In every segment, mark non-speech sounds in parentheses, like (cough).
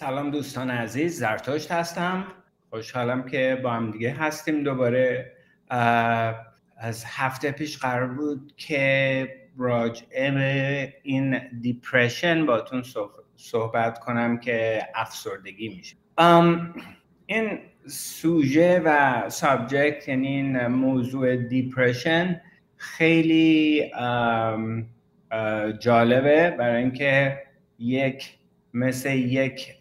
سلام دوستان عزیز زرتشت هستم. خوشحالم که با هم دیگه هستیم. دوباره از هفته پیش قرار بود که راجع به این depression باتون صحبت کنم که افسردگی میشه. این سوژه و subject یعنی این موضوع depression خیلی جالبه. برای اینکه یک مثل یک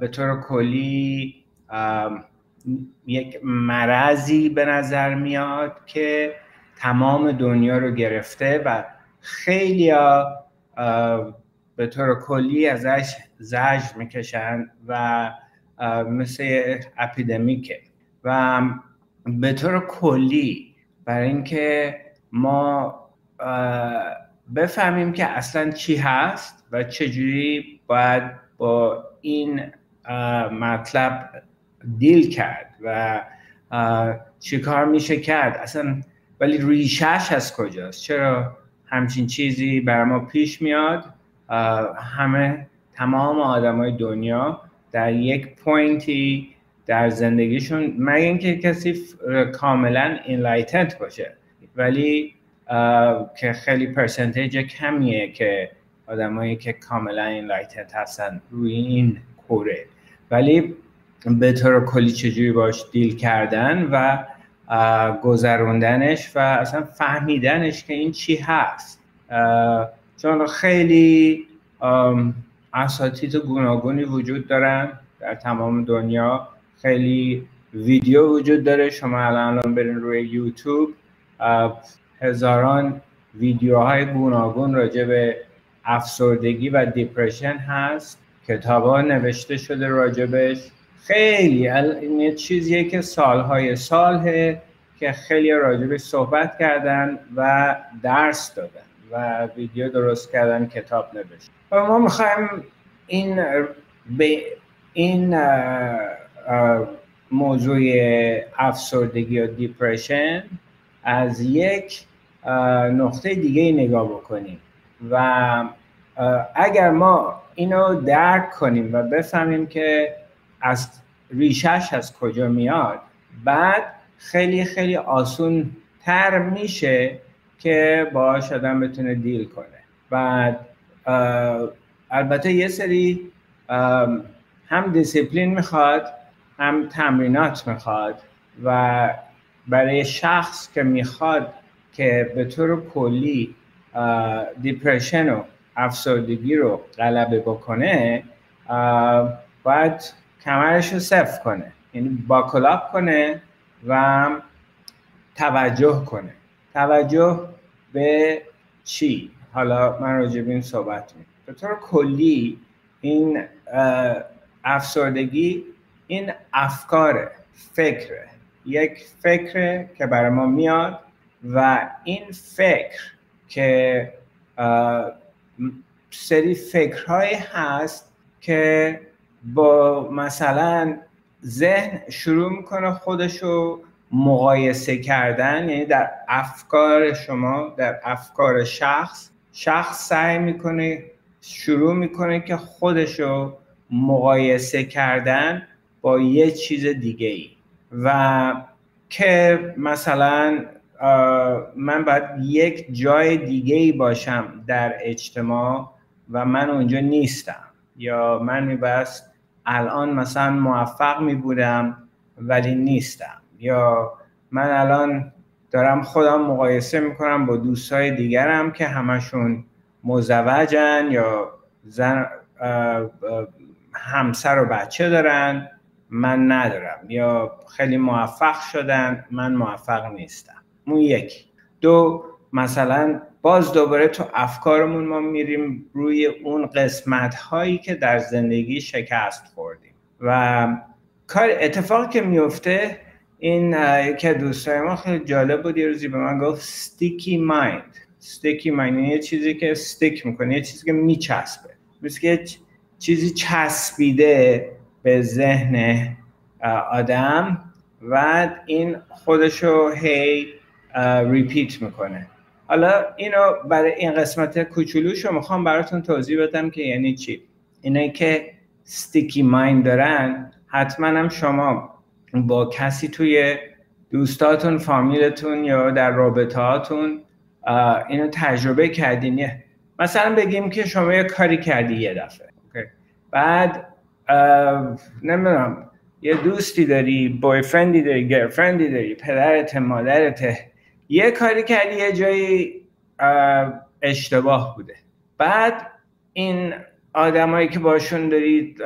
به طور کلی یک مرضی به نظر میاد که تمام دنیا رو گرفته و خیلی به طور کلی ازش زجر می‌کشن و مثل اپیدمیکه و به طور کلی برای اینکه ما بفهمیم که اصلا چی هست و چجوری باید با این مطلب دیل کرد و چیکار میشه کرد؟ اصلا ولی ریشش از کجاست؟ چرا همچین چیزی بر ما پیش میاد؟ همه تمام آدمای دنیا در یک point ی در زندگیشون مگه اینکه کسی کاملا enlightened باشه. ولی که خیلی percentage کمیه که آدمایی که کاملا enlightened هستن روی این کوره. ولی به طور کلی چجوری باش deal کردن و گذروندنش و اصلا فهمیدنش که این چی هست. چون خیلی اساتید گوناگونی وجود دارن در تمام دنیا. خیلی ویدیو وجود داره. شما الان برین روی یوتیوب هزاران ویدیوهای گوناگون راجع به افسردگی و دیپرشن هست. کتاب نوشته شده راجبش. خیلی این یه چیزیه که سالهای ساله که خیلی راجبش صحبت کردن و درس دادن و ویدیو درست کردن کتاب نوشت. و ما می‌خوایم این به این موضوع افسردگی و دیپرشن از یک نقطه دیگه نگاه بکنیم. و اگر ما اینو درک کنیم و بفهمیم که از ریشش از کجا میاد بعد خیلی خیلی آسون تر میشه که باش آدم بتونه deal کنه. بعد البته یه سری هم دیسیپلین می‌خواد هم تمرینات می‌خواد و برای شخص که می‌خواد که به طور کلی depression و افسردگی رو غلبه بکنه باید کمرش رو صفر کنه. یعنی باکلاپ کنه و توجه کنه. توجه به چی؟ حالا من راجع به این صحبت می به طور کلی این افسردگی این افکار فکره. یک فکره که برای ما میاد و این فکر که سری فکرهایی هست که با مثلا ذهن شروع می‌کنه خودشو مقایسه کردن یعنی در افکار شما در افکار شخص شخص سعی می‌کنه شروع می‌کنه که خودشو مقایسه کردن با یه چیز دیگه ای و که مثلا من باید یک جای دیگه ای باشم در اجتماع و من اونجا نیستم. یا من میبست الان مثلا موفق می بودم ولی نیستم. یا من الان دارم خودم مقایسه می‌کنم با دوستای دیگرم که همشون مزوجن یا زن همسر و بچه دارن من ندارم. یا خیلی موفق شدن من موفق نیستم. اون یک. دو مثلا باز دوباره تو افکارمون ما میریم روی اون قسمت هایی که در زندگی شکست خوردیم. و کار اتفاقی که میفته این که دوستای ما خیلی جالب بود. یه روزی به من گفت ستیکی مایند ستیکی مایند یه چیزی که استیک می‌کنه یه چیزی که میچسبه. مثل که چیزی چسبیده به ذهن آدم و این خودشو هی ریپیت می‌کنه. حالا اینو برای این قسمت کوچولوشو می‌خوام براتون توضیح بدم که یعنی چی؟ اینه که ستیکی مایند دارن حتما هم شما با کسی توی دوستاتون فامیلتون یا در رابطه هاتون اینو تجربه کردین. مثلا بگیم که شما یه کاری کردی یه دفعه بعد نمی‌دونم یه دوستی داری بوی فرندی داری گرفرندی داری پدرت مادرت یه کاری کردی یه جایی اشتباه بوده. بعد این آدمایی که باشون دارید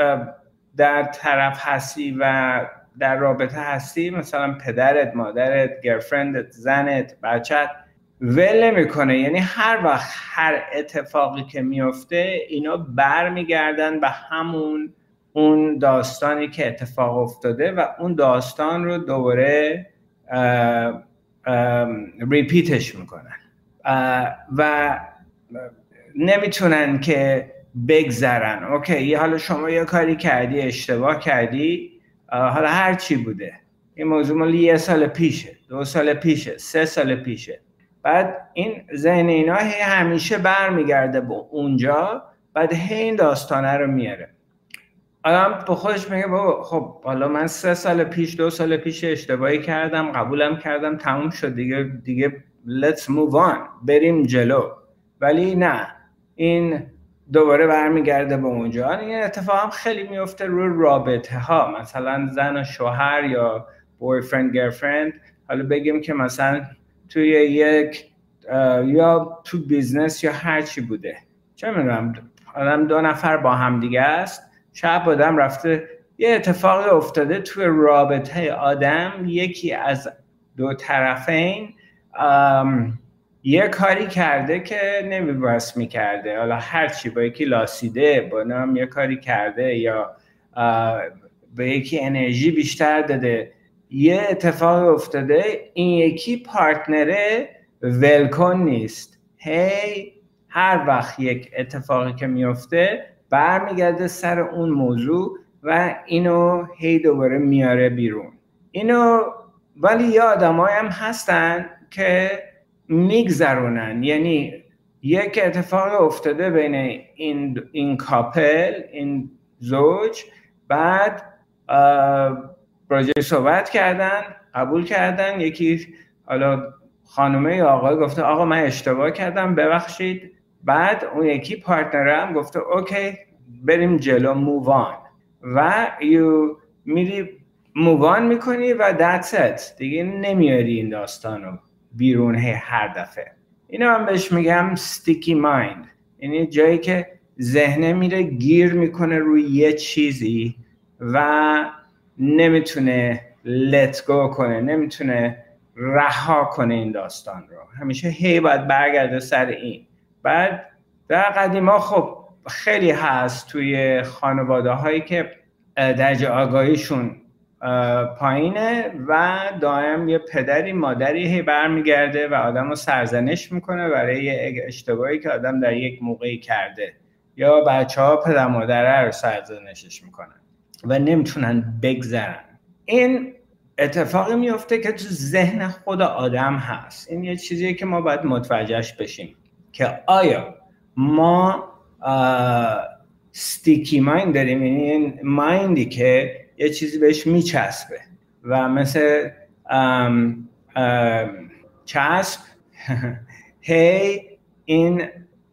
در طرف هستی و در رابطه هستی مثلا پدرت مادرت گرفرندت زنت بچت ول نمی‌کنه. یعنی هر وقت هر اتفاقی که میفته اینا برمیگردن به همون اون داستانی که اتفاق افتاده و اون داستان رو دوباره ریپیتش می‌کنن. و نمی‌تونن که بگذرن. اوکی حالا شما یه کاری کردی اشتباه کردی حالا هر چی بوده. این موضوع مالی یه سال پیشه دو سال پیشه سه سال پیشه. بعد این ذهن اینا هی همیشه برمیگرده به اونجا بعد هی این داستانه رو میاره. آدم به خودش میگه بابا خب حالا من سه سال پیش دو سال پیش اشتباهی کردم قبولم کردم تموم شد دیگه دیگه let's move on بریم جلو. ولی نه این دوباره برمیگرده به اونجا. این اتفاق هم خیلی میفته روی رابطه ها مثلا زن و شوهر یا boyfriend girlfriend. حالا بگیم که مثلا توی یک یا تو business یا هر چی بوده. چه می‌دونم آدم دو نفر با هم دیگه است. شب آدم رفته یه اتفاقی افتاده توی رابطه آدم یکی از دو طرفین یه کاری کرده که نمیباس می‌کرده. حالا هرچی با یکی لاسیده با نام یه کاری کرده یا به یکی انرژی بیشتر داده. یه اتفاق افتاده این یکی پارتنره ولکن نیست. هی هر وقت یک اتفاقی که میفته برمیگرده سر اون موضوع و اینو هی دوباره میاره بیرون. اینو ولی یه آدمایی هم هستن که میگذرونن. یعنی یک اتفاق افتاده بین این, این کاپل این زوج بعد راجع صحبت کردن قبول کردن. یکی حالا خانومه یا آقای گفته آقا من اشتباه کردم ببخشید. بعد اون یکی partner م گفته okay بریم جلو move on و you میری move on می‌کنی و that's it دیگه نمیاری این داستان رو بیرون هر دفعه. اینو من بهش میگم sticky mind یعنی جایی که ذهنه میره گیر می‌کنه روی یه چیزی و نمی‌تونه لت گو کنه نمی‌تونه رها کنه این داستان رو. همیشه هی باید برگرده سر این. بعد در قدیما خب خیلی هست توی خانواده هایی که درجه آگاهیشون پایینه و دائم یه پدری مادری هی برمیگرده و آدم رو سرزنش می‌کنه برای یه اشتباهی که آدم در یک موقعی کرده. یا بچه ها پدر مادره رو سرزنشش می‌کنن و نمی‌تونن بگذرن. این اتفاقی میفته که تو ذهن خود آدم هست. این یه چیزیه که ما باید متوجهش بشیم. که آیا ما ستیکی مایند داریم؟ یعنی این مایندی که یه چیزی بهش میچسبه و مثل ام چسب (laughs) هی این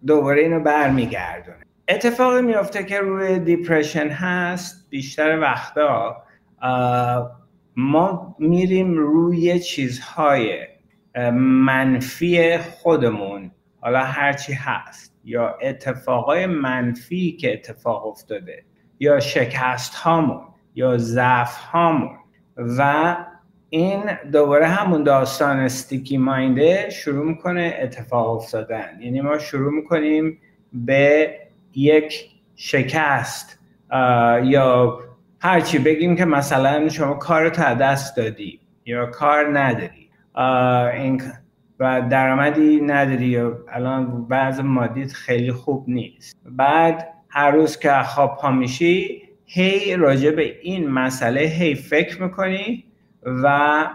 دوباره اینو برمیگردونه. اتفاقی میافته که روی دیپرشن هست بیشتر وقتا ما میریم روی چیزهای منفی خودمون. حالا هرچی هست یا اتفاقای منفی که اتفاق افتاده یا شکست هامون یا ضعف هامون و این دوباره همون داستان استیکی ماینده شروع می‌کنه اتفاق افتادن. یعنی ما شروع می‌کنیم به یک شکست یا هرچی بگیم که مثلا شما کار تا دست دادی یا کار نداری. این و درآمدی نداری یا الان بعض مادیت خیلی خوب نیست. بعد هر روز که خواب پا میشی هی راجع به این مسئله هی فکر می‌کنی و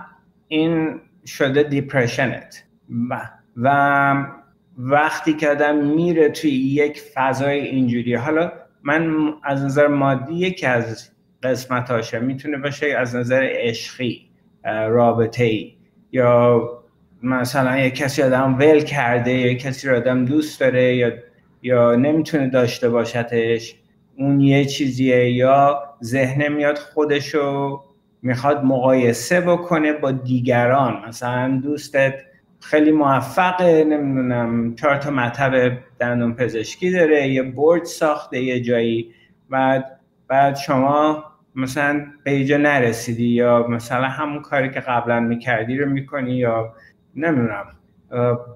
این شده دیپرشنت و وقتی که آدم میره توی یک فضای اینجوری حالا من از نظر مادی یکی از قسمت هاشه می‌تونه باشه از نظر عشقی رابطه ای یا مثلا یه کسی آدم ول کرده یا کسی رو آدم دوست داره یا یا نمی‌تونه داشته باشدش اون یه چیزیه یا ذهن میاد خودشو می‌خواد مقایسه بکنه با دیگران. مثلا دوستت خیلی موفقه نمی‌دونم چهار تا مطب دندون پزشکی داره یه برد ساخته یه جایی. بعد بعد شما مثلا به اینجا نرسیدی یا مثلا همون کاری که قبلا می‌کردی رو می‌کنی یا نمی‌دونم.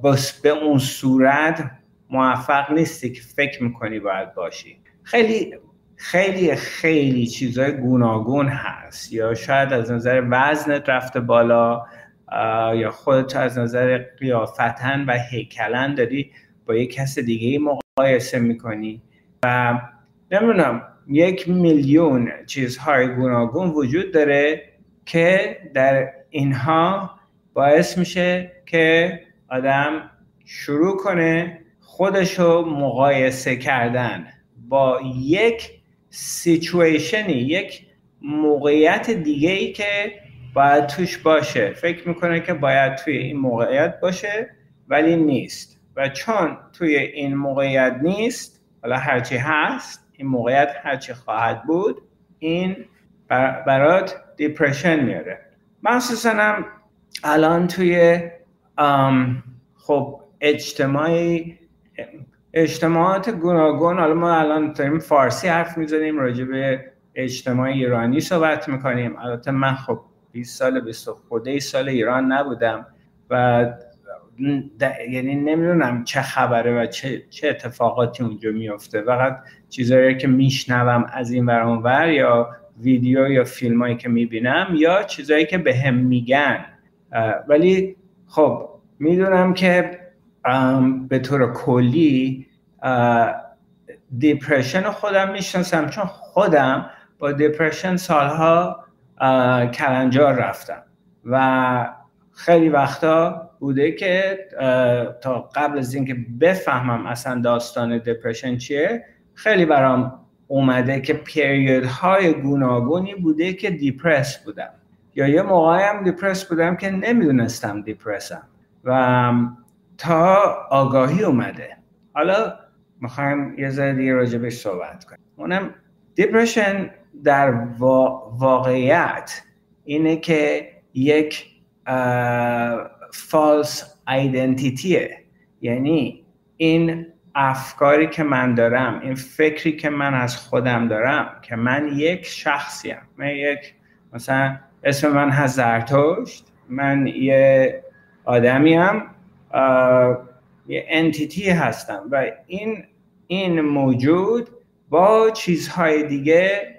بس به اون صورت موفق نیستی که فکر می‌کنی باید باشی. خیلی خیلی خیلی چیزای گوناگون هست. یا شاید از نظر وزنت رفته بالا یا خودت از نظر قیافتن و هیکلن داری با یک کس دیگه مقایسه می‌کنی. و نمی‌دونم یک میلیون چیزهای گوناگون وجود داره که در اینها باعث میشه که آدم شروع کنه خودشو مقایسه کردن با یک سیچویشنی یک موقعیت دیگه ای که باید توش باشه. فکر می‌کنه که باید توی این موقعیت باشه ولی نیست. و چون توی این موقعیت نیست حالا هرچی هست این موقعیت هرچی خواهد بود این برات دیپرشن میاره. مخصوصا هم الان توی خب اجتماعی اجتماعات گوناگون حالا ما الان داریم فارسی حرف می‌زنیم راجع به اجتماع ایرانی صحبت می‌کنیم. البته من خب 20 سال 20 خورده سال ایران نبودم و یعنی نمی‌دونم چه خبره و چه, چه اتفاقاتی اونجا میفته فقط چیزایی که میشنوم از این ور یا ویدیو یا فیلم هایی که می‌بینم یا چیزایی که به هم میگن. ولی خب می‌دونم که به طور کلی depression خودم می‌شناسم چون خودم با depression سالها کلنجار رفتم. و خیلی وقتا بوده که تا قبل از اینکه بفهمم اصلا داستان depression چیه خیلی برام اومده که period های گوناگونی بوده که depressed بودم. یا یه موقعی هم دیپرس بودم که نمی‌دونستم دیپرسم و تا آگاهی اومده. حالا می‌خوایم یه ذره دیگه راجبش صحبت کنیم. اونم دیپرشن در واقعیت اینه که یک فالس ایدنتیتیه یعنی این افکاری که من دارم این فکری که من از خودم دارم که من یک شخصیم. من یک مثلا اسم من هست زرتشت من یه آدمیم یه انتیتی هستم و این این موجود با چیزهای دیگه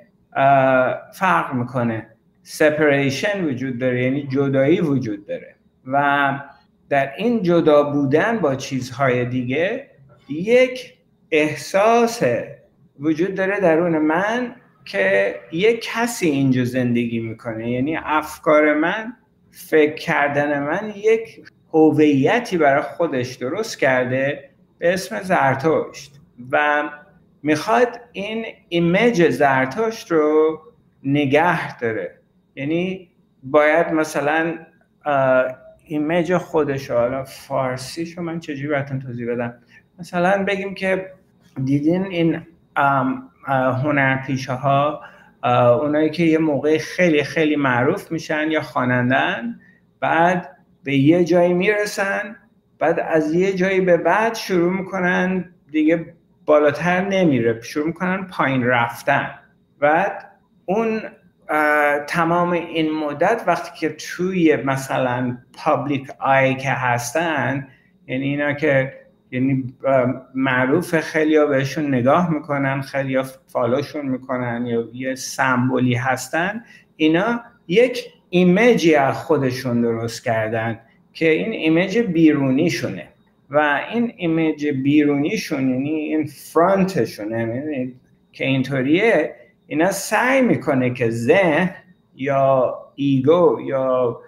فرق می‌کنه. سپریشن وجود داره یعنی جدایی وجود داره و در این جدا بودن با چیزهای دیگه یک احساس وجود داره درون من که یک کسی اینجا زندگی می‌کنه. یعنی افکار من فکر کردن من یک هویتی برای خودش درست کرده به اسم زرتشت. و می‌خواد این image زرتشت رو نگه داره. یعنی باید مثلا image خودش حالا فارسیشو من چجوری براتون توضیح بدم؟ مثلا بگیم که دیدین این هنرپیشه ها اونایی که یه موقع خیلی خیلی معروف میشن یا خوانندن بعد به یه جایی می‌رسن بعد از یه جایی به بعد شروع می‌کنن دیگه بالاتر نمیره شروع می‌کنن پایین رفتن. بعد اون تمام این مدت وقتی که توی مثلا پابلیک آی که هستن یعنی اینا که یعنی معروف خیلی بهشون نگاه می‌کنن خیلی ها follow شون می‌کنن یا یه symbol ی هستن اینا یک image ی از خودشون درست کردن که این image بیرونیشونه. و این image بیرونیشون یعنی این front شونه یعنی که اینطوریه اینا سعی می‌کنه که ذهن یا ego یا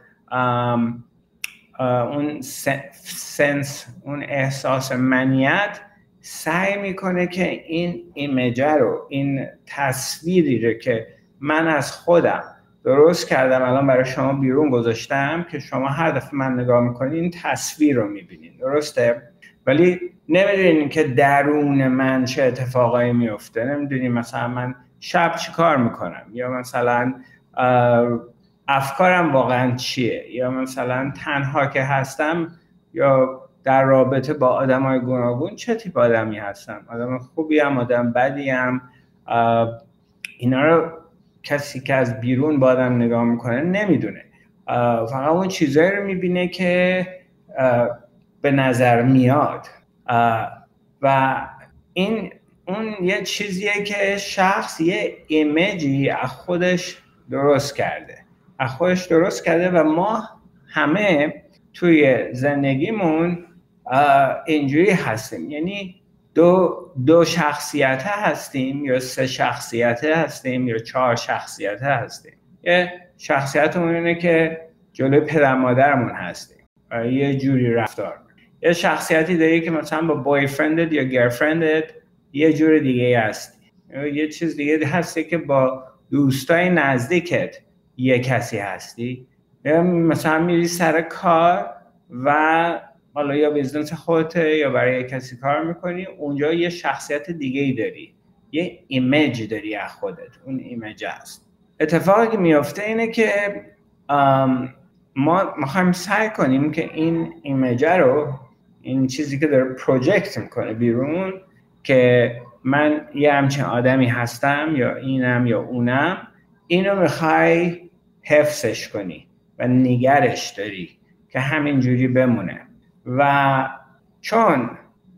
اون سنس اون احساس منیت سعی می‌کنه که این ایمجه رو این تصویری رو که من از خودم درست کردم الان برای شما بیرون گذاشتم که شما هر دفعه من نگاه می‌کنید این تصویر رو می‌بینین درسته؟ ولی نمی‌دونین که درون من چه اتفاقایی میفته نمی‌دونین مثلا من شب چی کار می‌کنم؟ یا مثلا افکارم واقعا چیه؟ یا مثلا تنها که هستم یا در رابطه با آدم های گوناگون چه تیپ آدمی هستم؟ آدم خوبی هم آدم بدی هم اینا رو کسی که از بیرون با آدم نگاه می‌کنه نمی‌دونه. فقط اون چیزایی رو می‌بینه که به نظر میاد. و این اون یه چیزیه که شخص یه ایمیجی از خودش درست کرده. خودش درست کرده و ما همه توی زندگیمون اینجوری هستیم. یعنی دو, دو شخصیت هستیم یا سه شخصیت هستیم یا چهار شخصیت هستیم. یه شخصیت اینه که جلوی پدر مادرمون هستیم یه جوری رفتار. یه شخصیتی داری که مثلا با بای فرندت یا گرفرندت یه جور دیگه هستی. یه چیز دیگه هستی که با دوستای نزدیکت یه کسی هستی؟ مثلا میری سر کار و حالا یا business خودته یا برای کسی کار می‌کنی اونجا یه شخصیت دیگه ای داری. یه image داری از خودت. اون image است اتفاقی که میافته اینه که ما می‌خوایم سعی کنیم که این image رو این چیزی که داره پروژکت می‌کنه بیرون که من یه همچین آدمی هستم یا اینم یا اونم اینو می‌خوای حفظش کنی و نگرش داری که همینجوری بمونه. و چون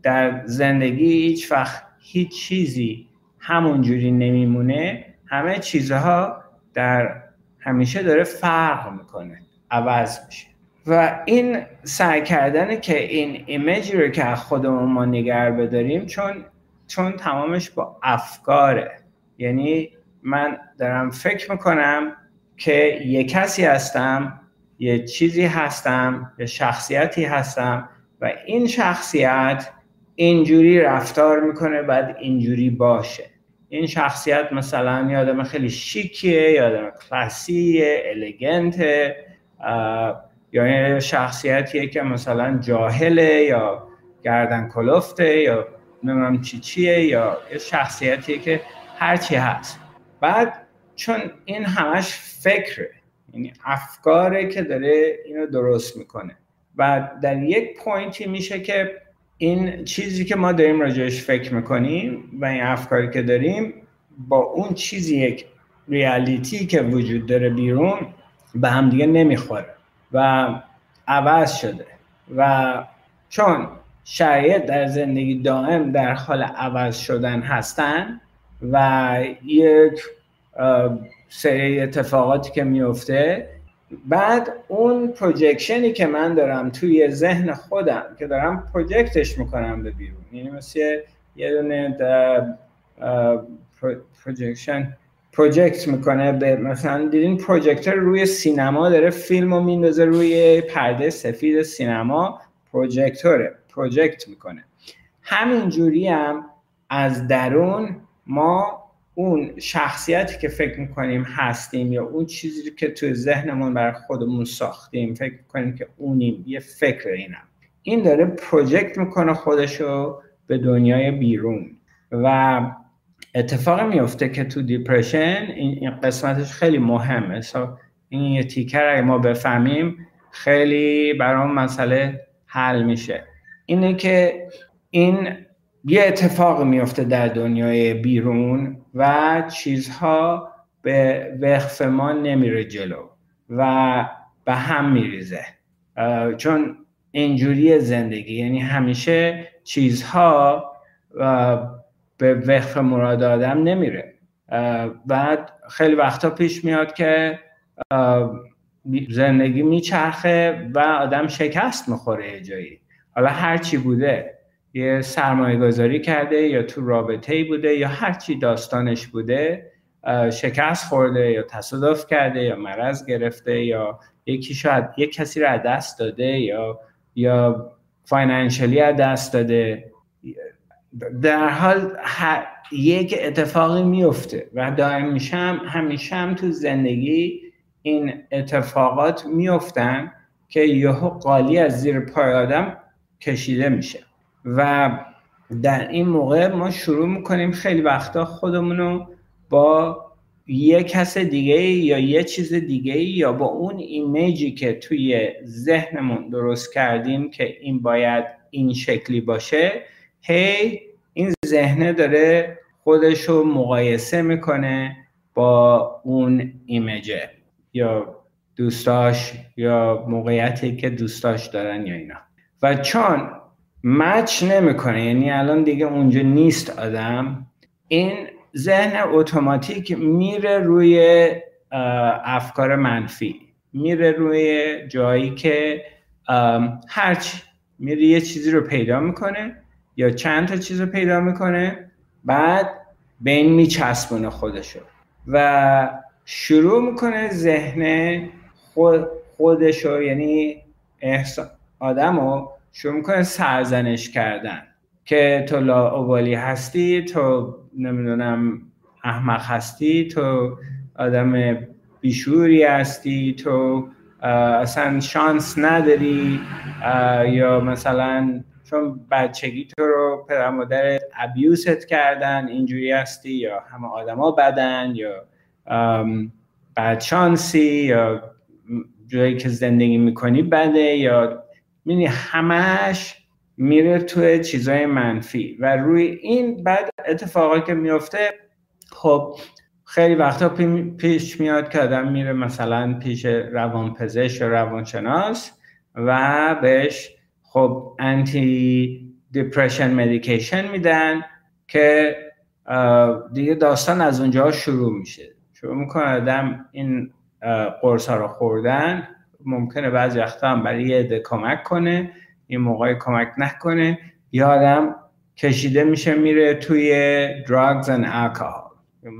در زندگی هیچ وقت هیچ چیزی همونجوری نمیمونه همه چیزها در همیشه داره فرق می‌کنه عوض میشه. و این سعی کردنه که این ایمیجی رو که خودمون ما نگر بداریم چون چون تمامش با افکاره. یعنی من دارم فکر می‌کنم که یه کسی هستم یه چیزی هستم یه شخصیتی هستم و این شخصیت اینجوری رفتار می‌کنه بعد اینجوری باشه. این شخصیت مثلا یه آدم خیلی شیکیه یا آدم کلاسیه الگنته یا یه شخصیتیه که مثلا جاهله یا گردن کلفته یا نمی‌دونم چی چیه یا یه شخصیتیه که هرچی هست. بعد چون این همش فکره. یعنی افکاره که داره اینو درست می‌کنه. و در یک پوینتی میشه که این چیزی که ما داریم راجعش فکر می‌کنیم و این افکاری که داریم با اون چیزی یک ریالیتی که وجود داره بیرون به هم دیگه نمی‌خوره و عوض شده. و چون شرایط در زندگی دائم در حال عوض شدن هستن و یک سری اتفاقاتی که میفته. بعد اون پروجکشنی که من دارم توی ذهن خودم که دارم پروجکتش می‌کنم به بیرون. یعنی مثل یه دونه projection project می‌کنه به مثلا دیدین پروژکتور روی سینما داره فیلم رو میندازه روی پرده سفید سینما پروژکتوره project می‌کنه. همین جوری هم از درون ما اون شخصیتی که فکر می‌کنیم هستیم یا اون چیزی که توی ذهنمون برای خودمون ساختیم فکر می‌کنیم که اونیم یه فکر اینم. این داره پروژکت می‌کنه خودشو به دنیای بیرون. و اتفاق میفته که تو دیپرشن این قسمتش خیلی مهمه. این یه تیکر اگه ما بفهمیم خیلی برای مسئله حل میشه. اینه که این یه اتفاق میفته در دنیای بیرون و چیزها به وقف ما نمیره جلو و به هم میریزه. چون اینجوری زندگی یعنی همیشه چیزها به وقف مراد آدم نمیره. بعد خیلی وقتا پیش میاد که زندگی میچرخه و آدم شکست می‌خوره یه جایی. حالا هرچی بوده یه سرمایه گذاری کرده یا تو رابطه بوده یا هرچی داستانش بوده شکست خورده یا تصادف کرده یا مرض گرفته یا یکی شاید یک کسی رو از دست داده یا یا فاینانشلی از دست داده. در حال یک اتفاقی میفته و دائم میشم همیشه هم تو زندگی این اتفاقات میفتن که یهو قالی از زیر پای آدم کشیده میشه. و در این موقع ما شروع می‌کنیم خیلی وقتا خودمونو با یه کس دیگه یا یه چیز دیگه یا با اون ایمیجی که توی ذهنمون درست کردیم که این باید این شکلی باشه هی این ذهنه داره خودش رو مقایسه می‌کنه با اون ایمیجه یا دوستاش یا موقعیتی که دوستاش دارن یا اینا. و چون مچ نمی‌کنه. یعنی الان دیگه اونجا نیست آدم. این ذهن اتوماتیک میره روی افکار منفی. میره روی جایی که هرچی. میره یه چیزی رو پیدا می‌کنه یا چند تا چیز رو پیدا می‌کنه بعد به این میچسبونه خودشو. و شروع می‌کنه ذهن خود خودشو یعنی آدم رو شروع می‌کنه سرزنش کردن. که تو لاعبالی هستی تو نمی‌دونم احمق هستی تو آدم بیشوری هستی تو اصلا شانس نداری یا مثلا چون بچگی تو رو پدر مادرت ابیوست کردن اینجوری هستی یا همه آدما بدن یا بدشانسی یا جایی که زندگی می‌کنی بده یا می‌دونی همش میره توی چیزای منفی و روی این بعد اتفاقی که میفته خب خیلی وقتا پیش میاد که آدم میره مثلا پیش روانپزشک یا روانشناس و بهش خب انتی دیپرشن مدیکیشن میدن که دیگه داستان از اونجا شروع میشه. شروع می‌کنه آدم این قرص ها رو خوردن ممکنه بعضی وقتا هم برای یه کمک کنه این موقع کمک نکنه. یا آدم کشیده میشه میره توی drugs and alcohol.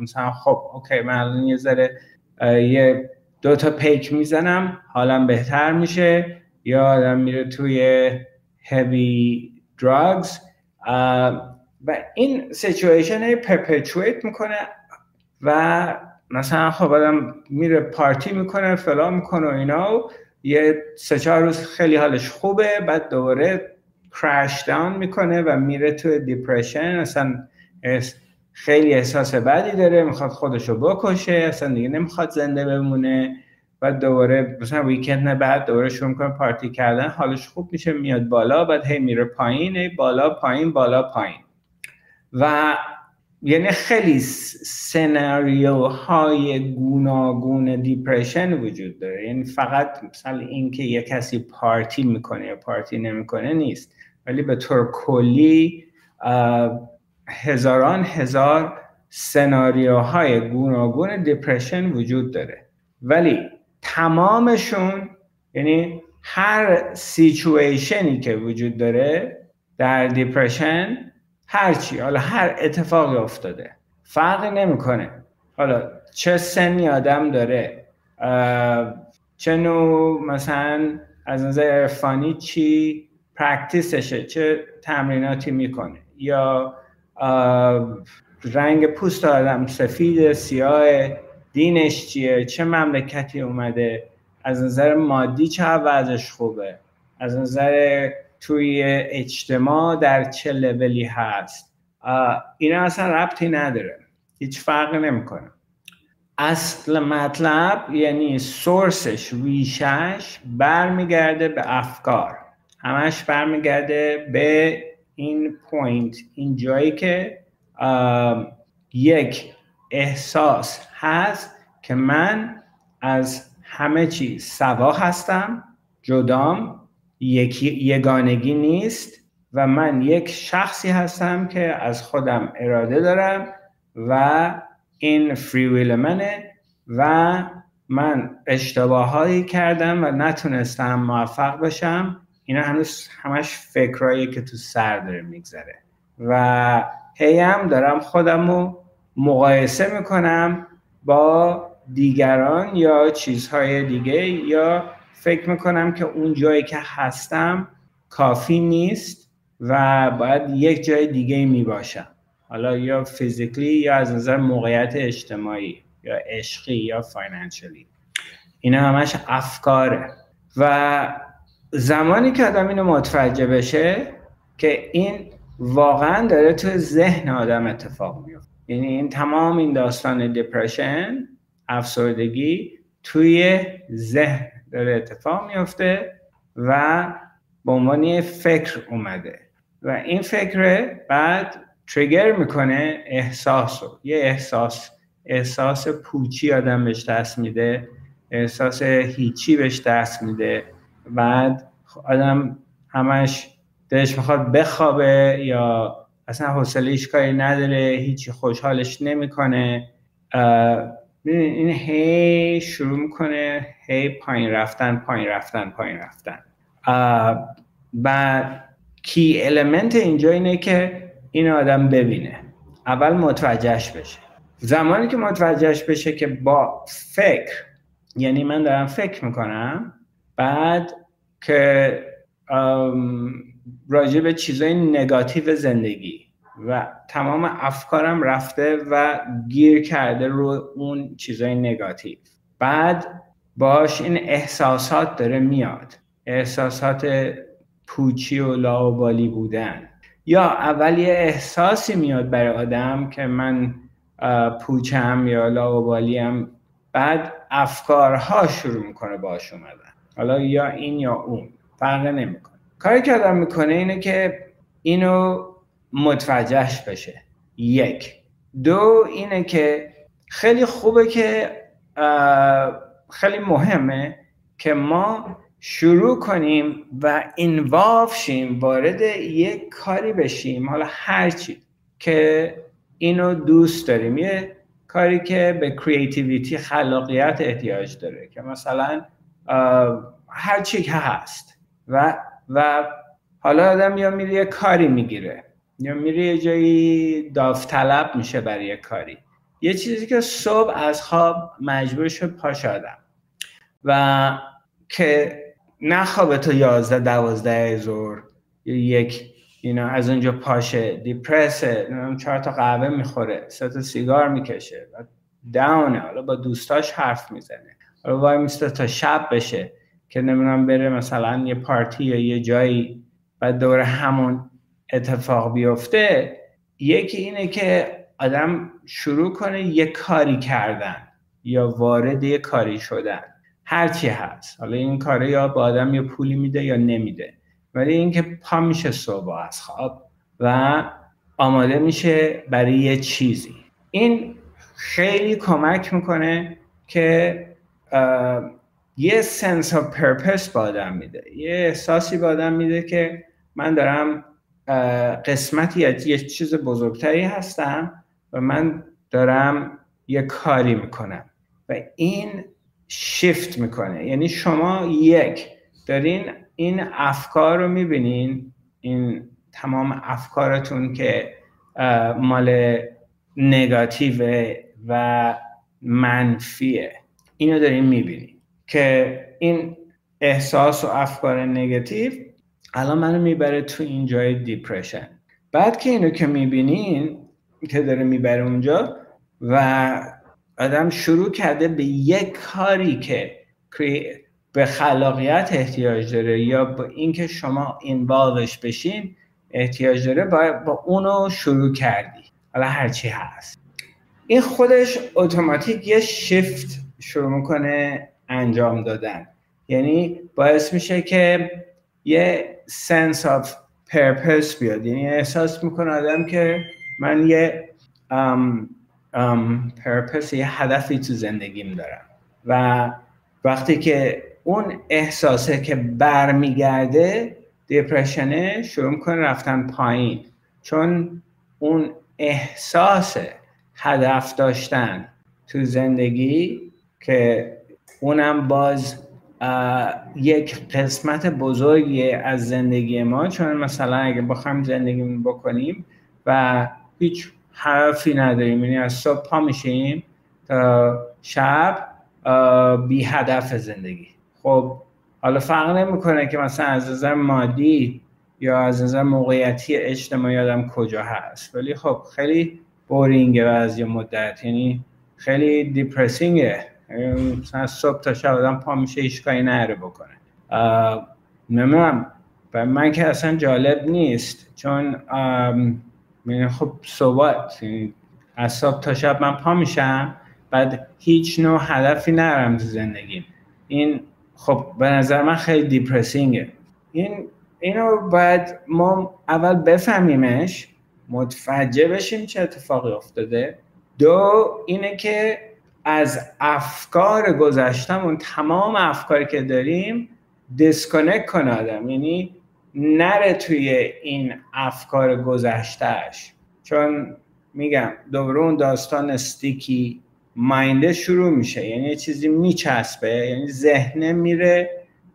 مثلا خب اوکی من الان یه ذره یه دو تا پیک می‌زنم حالم بهتر میشه. یا آدم میره توی heavy drugs و این situation perpetuate می‌کنه و مثلا خب آدم میره پارتی می‌کنه فلان می‌کنه و اینا و یه سه چهار روز خیلی حالش خوبه بعد دوباره crash down می‌کنه و میره تو depression اصلا خیلی احساس بدی داره می‌خواد خودشو بکشه اصلا دیگه نمی‌خواد زنده بمونه. بعد دوباره مثلا weekend بعد دوباره شروع می‌کنه پارتی کردن حالش خوب میشه میاد بالا بعد هی میره پایین بالا پایین بالا پایین. و یعنی خیلی سناریوهای گوناگون depression وجود داره. یعنی فقط مثلا اینکه یه کسی پارتی می‌کنه یا پارتی نمی‌کنه نیست. ولی به طور کلی هزاران هزار سناریوهای گوناگون depression وجود داره. ولی تمامشون یعنی هر situation ی که وجود داره در دیپریشن هرچی حالا هر اتفاقی افتاده فرقی نمی‌کنه. حالا چه سنی آدم داره چه نوع مثلا از نظر عرفانی چی پرکتیسشه چه تمریناتی می‌کنه. یا رنگ پوست آدم سفید سیاه دینش چیه چه مملکتی اومده از نظر مادی چه وضعش خوبه از نظر توی اجتماع در چه لولی هست. اینا اصلا ربطی نداره. هیچ فرقی نمی‌کنه. اصل مطلب یعنی source ش ریشش برمیگرده به افکار. همش برمیگرده به این point این جایی که یک احساس هست که من از همه چیز سوا هستم جدام یکی یگانگی نیست و من یک شخصی هستم که از خودم اراده دارم و این فری ویل منه و من اشتباهایی کردم و نتونستم موفق بشم. اینا هنوز همش فکرهایی که تو سر داره میگذره. و هی هم دارم خودم رو مقایسه می‌کنم با دیگران یا چیزهای دیگه یا فکر می‌کنم که اون جایی که هستم کافی نیست و باید یک جای دیگه می باشم حالا یا فیزیکلی یا از نظر موقعیت اجتماعی یا عشقی یا فاینانشلی. اینا همش افکاره. و زمانی که آدم اینو متوجه بشه که این واقعا داره تو ذهن آدم اتفاق میفته یعنی این تمام این داستان دپرشن افسردگی توی ذهن. داره اتفاق میفته و به عنوان فکر اومده. و این فکر بعد تریگر می‌کنه احساس رو. یه احساس احساس پوچی آدم بهش دست میده احساس هیچی بهش دست میده. بعد آدم همش دلش می‌خواد بخوابه یا اصلا حوصله کاری نداره هیچی خوشحالش نمی‌کنه. این هی شروع می‌کنه هی پایین رفتن پایین رفتن پایین رفتن. بعد کی المنت اینجا اینه که این آدم ببینه. اول متوجهش بشه. زمانی که متوجهش بشه که با فکر یعنی من دارم فکر می‌کنم بعد که راجع به چیزای نگاتیو زندگی. و تمام افکارم رفته و گیر کرده رو اون چیزای نگاتیو. بعد باش این احساسات داره میاد. احساسات پوچی و لاوبالی بودن. یا اول یه احساسی میاد برای آدم که من پوچم یا لاوبالیم بعد افکارها شروع می‌کنه باش اومدن. حالا یا این یا اون. فرق نمی‌کنه. کاری که آدم می‌کنه اینه که اینو متوجهش بشه. یک. دو اینه که خیلی خوبه که خیلی مهمه که ما شروع کنیم و اینواف شیم وارد یک کاری بشیم. حالا هرچی که اینو دوست داریم. یه کاری که به کریتیویتی خلاقیت احتیاج داره که مثلا هر چی که هست و و حالا آدم یا میره یه کاری می‌گیره. یا میره یه جایی داوطلب میشه برای یه کاری. یه چیزی که صبح از خواب مجبور شد پاش آدم. و که نخوابه تا یازده دوازده زور یک اینا از اونجا پاشه دیپرسه چهار تا قهوه می‌خوره سه تا سیگار می‌کشه و داونه. حالا با دوستاش حرف می‌زنه. حالا وای میسته تا شب بشه که نمی‌دونم بره مثلا یه پارتی یا یه جایی و دور همون اتفاق بیفته یکی اینه که آدم شروع کنه یه کاری کردن یا وارد یه کاری شدن. هرچی هست. حالا این کاره یا با آدم یا پولی میده یا نمیده. ولی اینکه پا میشه صبح از خواب و آماده میشه برای یه چیزی. این خیلی کمک می‌کنه که یه سنس آف پرپس با آدم میده. یه احساسی با آدم میده که من دارم قسمتی از یه چیز بزرگتری هستم و من دارم یه کاری می‌کنم و این شیفت می‌کنه. یعنی شما یک دارین این افکار رو می‌بینین این تمام افکارتون که مال نگاتیو و منفیه. اینو دارین می‌بینین که این احساس و افکار نگاتیو الان منو می‌بره تو این جای دیپرشن. بعد که اینو که می‌بینین که داره می‌بره اونجا و آدم شروع کرده به یک کاری که به خلاقیت احتیاج داره یا با اینکه شما اینوالوش بشین احتیاج داره با, با اونو شروع کردی. حالا هرچی هست. این خودش اتوماتیک یه شیفت شروع می‌کنه انجام دادن. یعنی باعث میشه که یه sense of purpose بیاد. یعنی احساس می‌کنه آدم که من یه purpose یه هدفی تو زندگیم دارم. و وقتی که اون احساسه که برمیگرده دیپرشنه شروع می‌کنه رفتن پایین. چون اون احساس هدف داشتن تو زندگی که اونم باز یک قسمت بزرگی از زندگی ما چون مثلا اگه بخوایم زندگی بکنیم و هیچ حرفی نداریم. یعنی از صبح پا میشیم تا شب بی هدف زندگی. خب حالا فرق نمی‌کنه که مثلا از نظر مادی یا از نظر موقعیتی اجتماعی آدم کجا هست. ولی خب خیلی بورینگه از یه مدت. یعنی خیلی دیپرسینگه مثلا صبح تا شب آدم پا میشه هیچ کاری نره بکنه. نمی‌دونم. و من که اصلا جالب نیست چون یعنی خب صبح یعنی از صبح تا شب من پا میشم بعد هیچ نوع هدفی نرم تو زندگیم. این خب به نظر من خیلی دیپرسینگه این اینو باید ما اول بفهمیمش متوجه بشیم چه اتفاقی افتاده. دو اینه که از افکار گذشتمون تمام افکاری که داریم دیسکونکت کنه آدم. یعنی نره توی این افکار گذشتهش چون میگم دوباره اون داستان استیکی ماینده شروع میشه. یعنی چیزی میچسبه. یعنی ذهنه میره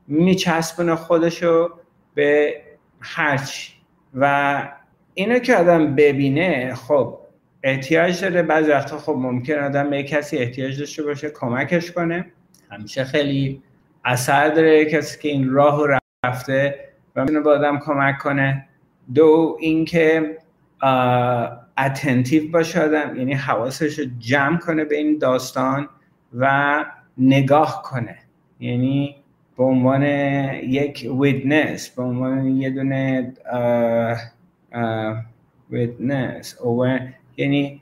میچسبونه خودشو به هرچی. و اینو که آدم ببینه خب احتیاج داره. بعضی وقتا خب ممکن آدم به کسی احتیاج داشته باشه کمکش کنه. همیشه خیلی اثر داره کسی که این راه رو رفته و می‌تونه به آدم کمک کنه. دو اینکه اتنتیو باشه آدم یعنی حواسش رو جمع کنه به این داستان و نگاه کنه. یعنی به عنوان یک witness به عنوان یه دونه witness یعنی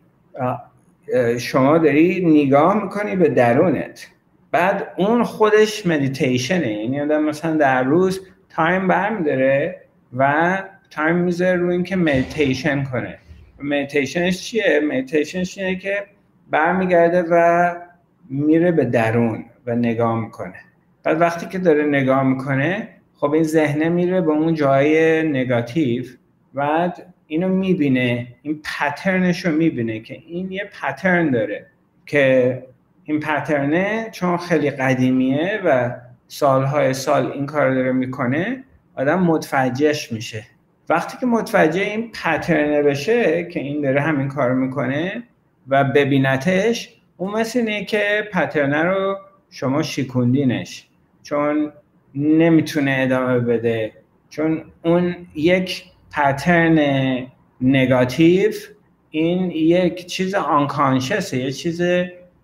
شما داری نگاه می‌کنی به درونت. بعد اون خودش مدیتیشنه یعنی آدم مثلا در روز time برمیداره و time می‌ذاره روی اینکه مدیتیشن کنه. مدیتیشنش چیه؟ مدیتیشنش اینه که برمیگرده و میره به درون و نگاه می‌کنه. بعد وقتی که داره نگاه می‌کنه خب این ذهنه میره به اون جای نگاتیو بعد اینو می‌بینه این پترنش رو می‌بینه که این یه پترن داره که این پترنه چون خیلی قدیمیه و سالهای سال این کار داره می‌کنه آدم متوجهش میشه. وقتی که متوجه این پترنه بشه که این داره همین کار می‌کنه و ببینتش اون مثل اینه که پترنه رو شما شیکوندینش. چون نمی‌تونه ادامه بده. چون اون یک پترن نگاتیو این یک چیز آنکانشسه یه چیز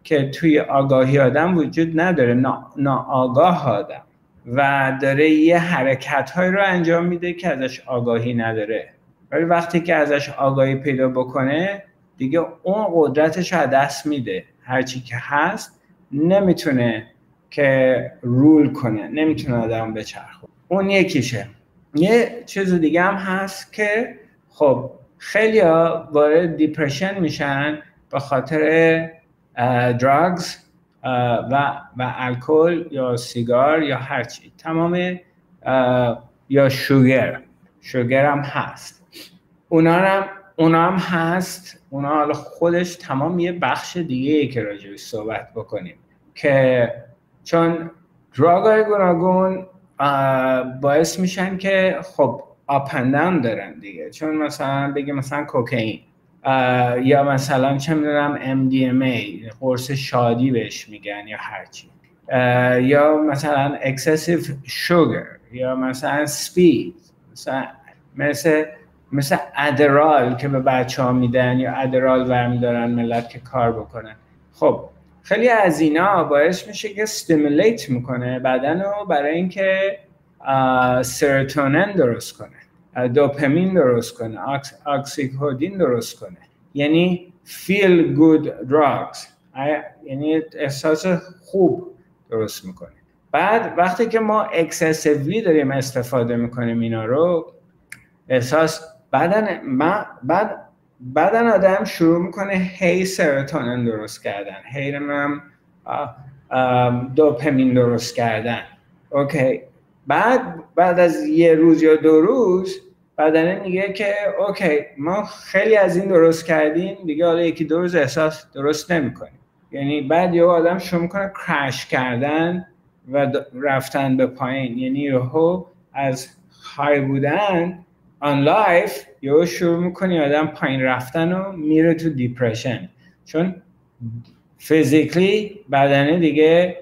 که توی آگاهی آدم وجود نداره ناآگاه آدم. و داره یه حرکت های رو انجام میده که ازش آگاهی نداره. ولی وقتی که ازش آگاهی پیدا بکنه دیگه اون قدرتش رو دست میده. هرچی که هست نمی‌تونه که رول کنه نمی‌تونه آدم بچرخه. اون یکیشه. یه چیز دیگه هم هست که خب خیلی ها وارد دیپرشن میشن به خاطر دراگز و و الکل یا سیگار یا هرچی تمام یا شوگر. شوگر هم هست. اونا هم اونا هم هست. اونا حالا خودش تمام یه بخش دیگه ای که راجبش صحبت بکنیم که چون دراگ های گوناگون باعث میشن که خب آپندن دارن دیگه. چون مثلا بگه مثلا کوکین یا مثلا چه می‌دونم MDMA قرص شادی بهش میگن یا هرچی یا مثلا excessive sugar یا مثلا speed. مثلا مثل مثل ادرال که به بچه ها میدن یا ادرال برمیدارن ملت که کار بکنن خب خیلی از اینا باعث میشه که ستیمولیت می‌کنه بدن رو برای اینکه سرتونن درست کنه دوپامین درست کنه اکسیکودین درست کنه. یعنی feel good drugs. یعنی احساس خوب درست می‌کنه. بعد وقتی که ما اکسسیولی داریم استفاده می‌کنیم اینا رو احساس بدن بعد بدن آدم شروع می‌کنه هی سروتونین درست کردن. هی هم دوپامین درست کردن. okay. بعد بعد از یه روز یا دو روز بدنه میگه که okay ما خیلی از این درست کردیم. دیگه حالا یکی دو روز احساس درست نمی‌کنیم. یعنی بعد یه آدم شروع می‌کنه crash کردن و رفتن به پایین. یعنی یهو از high بودن on life یهو شروع می‌کنی آدم پایین رفتن و میره تو depression چون physically بدنه دیگه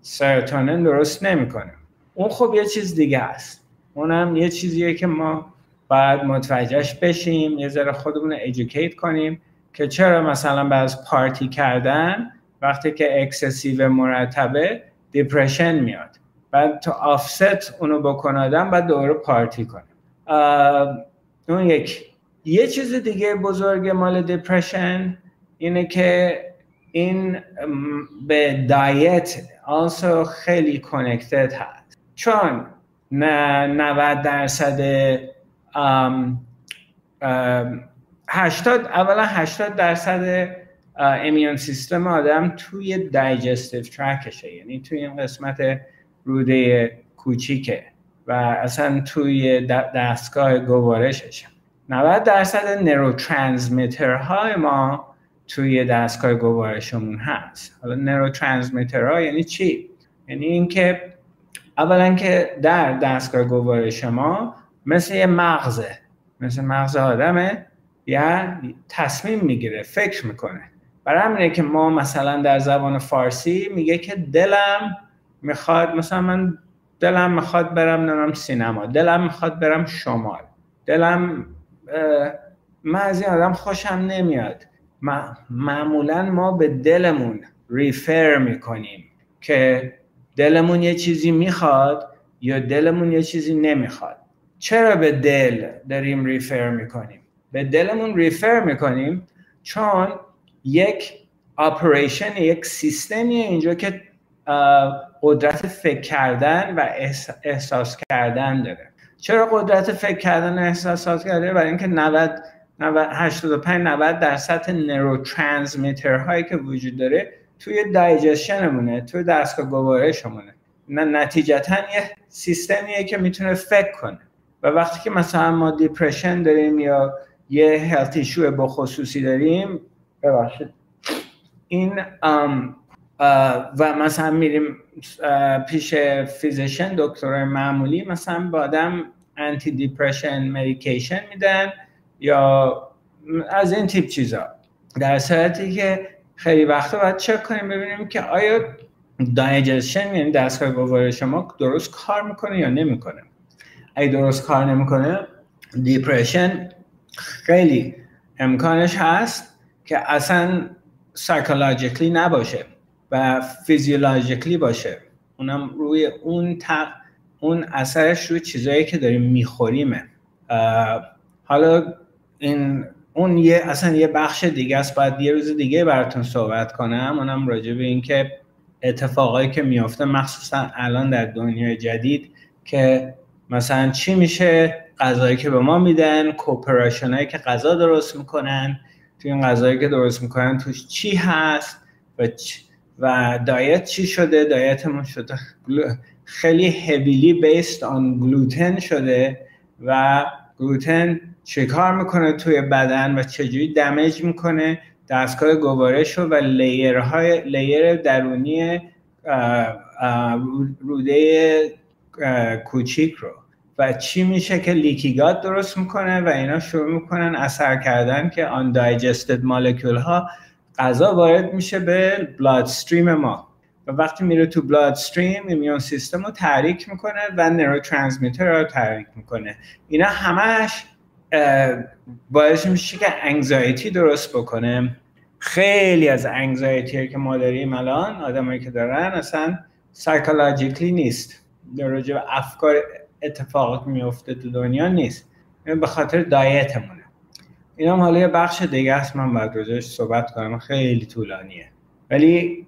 سروتونین درست نمی‌کنه. اون خب یه چیز دیگه است. اونم یه چیزیه که ما باید متوجهش بشیم یه ذره خودمون رو educate کنیم که چرا مثلا از پارتی کردن وقتی که اکسسیو مرتبه depression میاد. بعد تو offset اونو بکنه آدم بعد دوباره پارتی کنه. اون یک. یه چیز دیگه بزرگ مال depression اینه که این به diet also خیلی connected هست. چون نه 90 درصد 80 اولا 80 درصد امیون سیستم آدم توی دایجستیو ترکشه یعنی توی این قسمت روده کوچیکه. و اصلا توی دستگاه گوارشش. 90 درصد های ما توی دستگاه گوارشمون هست. حالا ها یعنی چی؟ یعنی اینکه اولا که در دستگاه گوارش ما مثل یه مغزه مثل مغز آدمه یا تصمیم می‌گیره فکر می‌کنه. برای همینه که ما مثلا در زبان فارسی میگه که دلم می‌خواد مثلا من دلم می‌خواد برم نمیم سینما. دلم می‌خواد برم شمال. دلم من از این آدم خوشم نمیاد. معمولا ما به دلمون ریفر می‌کنیم که دلمون یه چیزی می‌خواد یا دلمون یه چیزی نمی‌خواد. چرا به دل داریم ریفر می‌کنیم؟ به دلمون ریفر می‌کنیم چون یک آپریشن یک سیستمی اینجا که قدرت فکر کردن و احساس کردن داره. چرا قدرت فکر کردن و احساسات داره برای اینکه 90 85 90 درصد نوروترانسمیتر هایی که وجود داره توی دایجشنمونه توی دستگاه گوارشمونه. نه نتیجتا یه سیستمیه که می‌تونه فکر کنه. و وقتی که مثلا ما depression داریم یا یه health issue به خصوصی داریم ببخشید. این و مثلا میریم پیش physician دکتر معمولی مثلا با آدم anti depression medication میدن یا از این تیپ چیزا. در صورتی که خیلی وقتا باید چک کنیم ببینیم که آیا دایجشن یعنی دستگاه گوارش ما درست کار می‌کنه یا نمی‌کنه. اگه درست کار نمی‌کنه دیپرشن خیلی امکانش هست که اصلا سایکولوژیکلی نباشه. و فیزیولوژیکلی باشه. اونم روی اون تق... اون اثرش روی چیزایی که داریم میخوریمه حالا این اون یه اصلا یه بخش دیگه است. باید یه روز دیگه براتون صحبت کنم. اونم راجع به اینکه اتفاقایی که میافته مخصوصا الان در دنیای جدید که مثلا چی میشه؟ غذایی که به ما میدن کوپراشن هایی که غذا درست می‌کنن. توی این غذایی که درست می‌کنن توش چی هست و, و دایت چی شده؟ دایتمون شده خیلی هویلی بیست آن گلوتن شده و گلوتن چه کار می‌کنه توی بدن و چجوری دمیج می‌کنه؟ دستگاه گوارش و لیرهای لیر درونی روده کوچیک رو. و چی میشه که لیکیگات درست می‌کنه و اینا شروع می‌کنن اثر کردن که آن دایجستد مالکول ها غذا وارد میشه به بلاد استریم ما. و وقتی میره تو بلاد استریم ایمیون سیستم رو تحریک می‌کنه و نرو رو تحریک می‌کنه. اینا همش باعث میشه که انگزایتی درست بکنه. خیلی از انگزایتی که ما داریم الان آدمایی که دارن اصلا سایکولوژیکلی نیست. در افکار اتفاقات میفته تو دنیا نیست. به خاطر دایتمونه این هم حالا یه بخش دیگه است من باید روزش صحبت کنم. خیلی طولانیه. ولی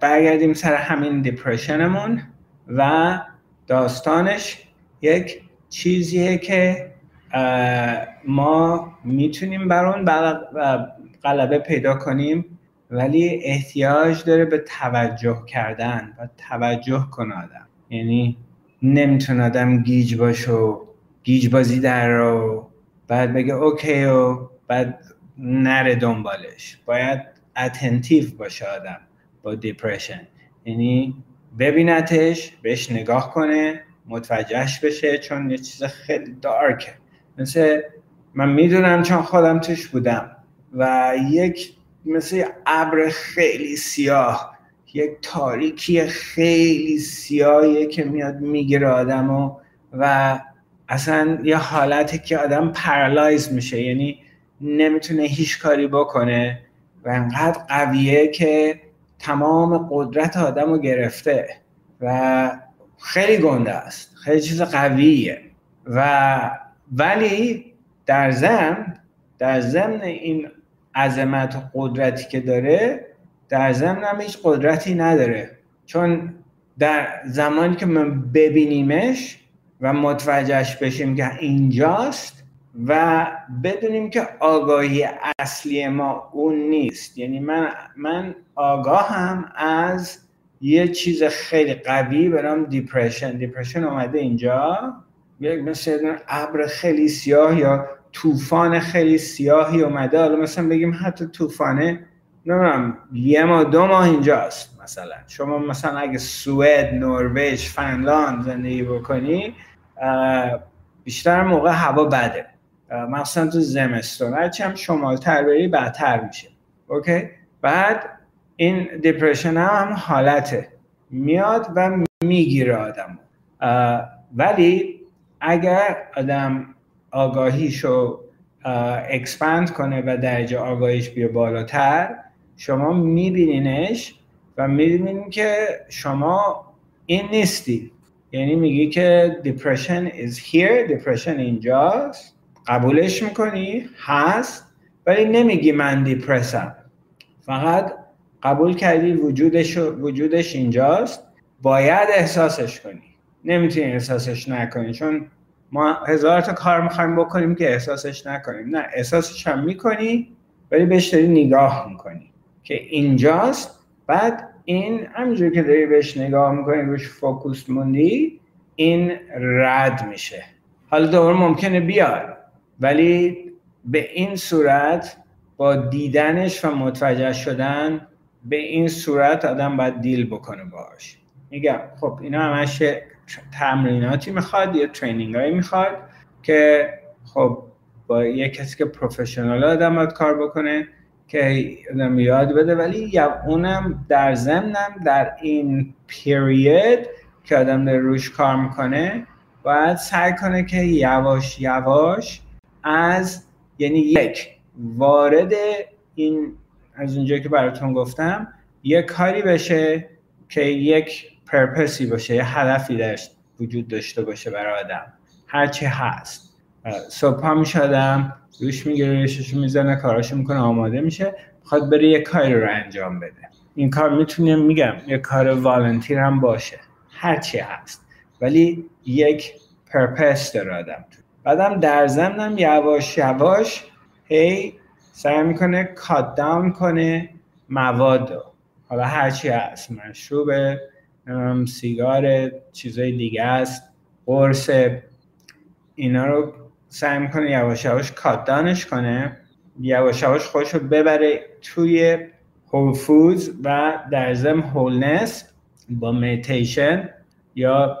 برگردیم سر همین depression مون و داستانش یک چیزیه که ما می‌تونیم بر اون غلبه پیدا کنیم ولی احتیاج داره به توجه کردن و توجه کنه آدم. یعنی نمی‌تونه آدم گیج باشه گیج بازی در رو بعد بگه okay و بعد نره دنبالش. باید attentive باشه آدم با depression یعنی ببینتش بهش نگاه کنه متوجهش بشه چون یه چیز خیلی dark ه مثل من می‌دونم چون خودم توش بودم و یک مثل ابر خیلی سیاه یک تاریکی خیلی سیاهیه که میاد می‌گیره آدم و اصلا یه حالتی که آدم پرالایز میشه یعنی نمی‌تونه هیچ کاری بکنه و انقدر قویه که تمام قدرت آدم رو گرفته و خیلی گنده است خیلی چیز قویه. و ولی در ضمن در ضمن این عظمت و قدرتی که داره در ضمن هم هیچ قدرتی نداره. چون در زمانی که من ببینیمش و متوجهش بشیم که اینجاست و بدونیم که آگاهی اصلی ما اون نیست. یعنی من من آگاهم از یه چیز خیلی قوی برام دیپرشن دیپرشن اومده اینجا. مثل ابر خیلی سیاه یا طوفان خیلی سیاهی اومده. حالا مثلا بگیم حتی طوفانه نمی‌دونم یه ماه دو ماه اینجاست مثلا. شما مثلا اگه سوئد نروژ فنلاند زندگی بکنی بیشتر موقع هوا بده. مثلا تو زمستون. هرچی هم شمالتر بری بدتر میشه. اوکی؟ بعد این depression هم حالته. میاد و می‌گیره آدم ولی اگر آدم آگاهیشو اکسپند کنه و درجه آگاهیش بیا بالاتر شما میبینینش و می‌بینین که شما این نیستی. یعنی میگی که depression is here depression اینجاست. قبولش می‌کنی؟ هست ولی نمیگی من دیپرسم فقط قبول کردی وجودش وجودش اینجاست. باید احساسش کنی. نمی‌تونی احساسش نکنی چون ما هزار تا کار می‌خوایم بکنیم که احساسش نکنیم. نه احساسش هم می‌کنی ولی بهش داری نگاه می‌کنی که اینجاست. بعد این همینجور که داری بهش نگاه می‌کنی روش فوکوس موندی این رد میشه. حالا دوباره ممکنه بیاد ولی به این صورت با دیدنش و متوجه شدن به این صورت آدم باید دیل بکنه باش میگم خب اینا همش تمریناتی می‌خواد یا ترینینگ هایی می‌خواد که خب با یه کسی که پروفشنال آدم باید کار بکنه. که یاد بده ولی یا اونم در ضمنم در این پیریود که آدم در روش کار می‌کنه باید سعی کنه که یواش یواش از یعنی یک وارد این از اونجایی که براتون گفتم یه کاری بشه که یک پرپسی باشه یه هدفی داشت وجود داشته باشه برای آدم. هرچی هست. صبح ها میشه آدم روش می‌گیره ریشش می‌زنه کاراشو می‌کنه آماده میشه. می‌خواد بره یه کاری رو انجام بده. این کار می‌تونه میگم یه کار والنتیر هم باشه. هرچی هست. ولی یک پرپس داره آدم بعدم در ضمنم یواش یواش هی سعی می‌کنه کات داون کنه مواد حالا هرچی هست. مشروب سیگار چیزای دیگه است قرص اینا رو سعی می‌کنه یواش یواش کات کنه. یواش یواش خودش رو ببره توی هول فودز و در ضمن هولنس با میتیشن یا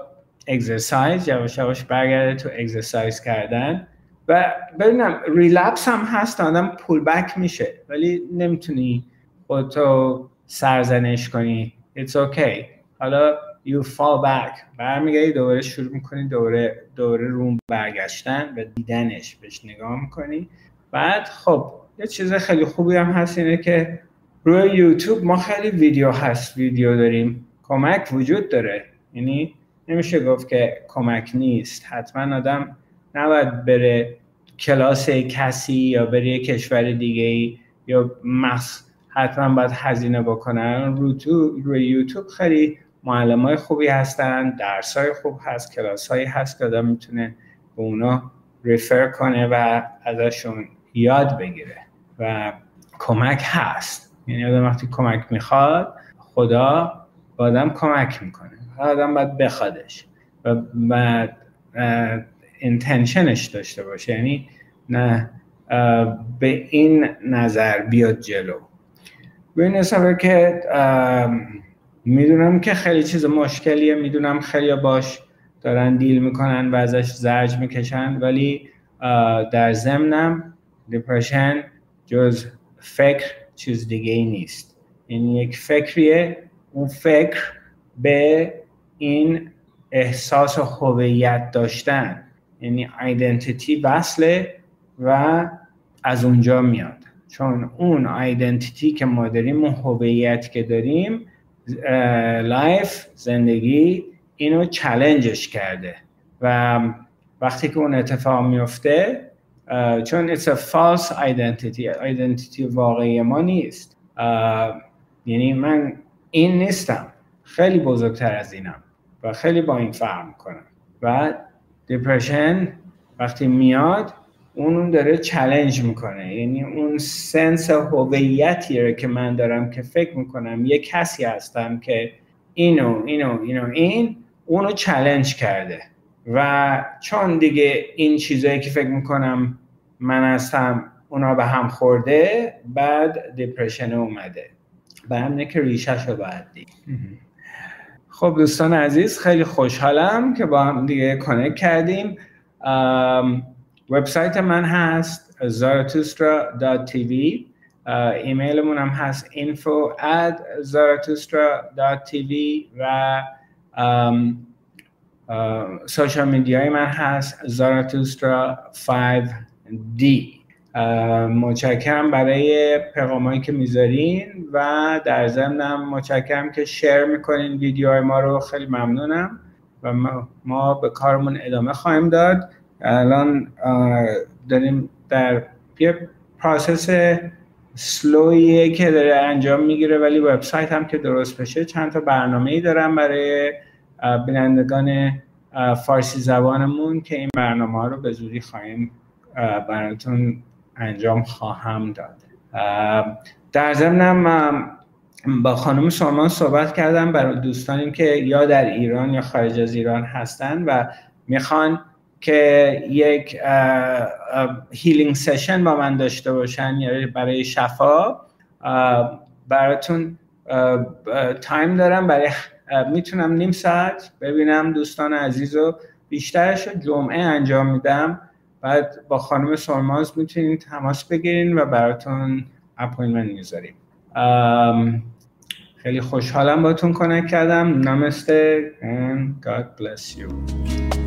اگزرسایز یواش یواش برگرده تو اگزرسایز کردن. و ببینم ریلپس هم هست آدم پول بک میشه ولی نمی‌تونی خودتو سرزنش کنی. It's okay. حالا you fall back. برمیگردی دوباره شروع می‌کنی دوباره دوباره روم برگشتن و دیدنش بهش نگاه می‌کنی. بعد خب یه چیز خیلی خوبی هم هست اینه که روی یوتیوب ما خیلی ویدیو هست ویدیو داریم. کمک وجود داره. یعنی نمیشه گفت که کمک نیست. حتما آدم نباید بره کلاس کسی یا بره یه کشور دیگه ای یا مخص حتما باید هزینه بکنن. رو تو روی یوتیوب خیلی معلم های خوبی هستن درس های خوب هست کلاس هایی هست که آدم می‌تونه به اونا ریفر کنه و ازشون یاد بگیره و کمک هست. یعنی آدم وقتی کمک می‌خواد خدا با آدم کمک می‌کنه. آدم باید بخوادش و بعد اینتنشنش داشته باشه. یعنی نه به این نظر بیاد جلو. به این که می‌دونم که خیلی چیز مشکلیه می‌دونم خیلی باش دارن دیل می‌کنن و ازش زرج می‌کشن ولی در ضمنم دیپرشن جز فکر چیز دیگه ای نیست. یعنی یک فکریه اون فکر به این احساس هویت داشتن. یعنی identity وصله و از اونجا میاد. چون اون identity که ما داریم اون هویت که داریم life زندگی اینو challenge ش کرده. و وقتی که اون اتفاق میفته چون it's a false identity identity واقعی ما نیست. یعنی من این نیستم. خیلی بزرگتر از اینم. و خیلی با این فرق می‌کنم. و depression وقتی میاد اون داره challenge می‌کنه. یعنی اون sense هویتی که من دارم که فکر می‌کنم. یه کسی هستم که اینو اینو اینو این اونو challenge کرده. و چون دیگه این چیزایی که فکر می‌کنم من هستم اونا به هم خورده بعد depression اومده. برای همینه که ریشش رو باید دید. خب دوستان عزیز خیلی خوشحالم که با هم دیگه connect کردیم. وبسایت من هست zaratustra.tv ایمیلمون هم هست info at zaratustra.tv و social media ی من هست زاراتوسترا 5D متشکرم برای پیغامایی که می‌ذارین و در ضمنم متشکرم که share می‌کنین ویدیوهای ما رو. خیلی ممنونم و ما به کارمون ادامه خواهیم داد. الان داریم در یه process slow یه که داره انجام می‌گیره ولی وبسایت هم که درست بشه چند تا برنامه ای دارم برای بینندگان فارسی زبانمون که این برنامه ها رو به زودی خواهیم براتون انجام خواهم داد. در ضمنم با خانم سلمان صحبت کردم برای دوستانی که یا در ایران یا خارج از ایران هستن و می‌خوان که یک هیلینگ سشن با من داشته باشن یا برای شفا. براتون time دارم برای می‌تونم نیم ساعت ببینم دوستان عزیز رو. بیشترش جمعه انجام میدم. بعد با خانم سرماز می‌تونین تماس بگیرین و براتون appointment می‌ذاریم خیلی خوشحالم باتون connect کردم. نمسته. And God bless you.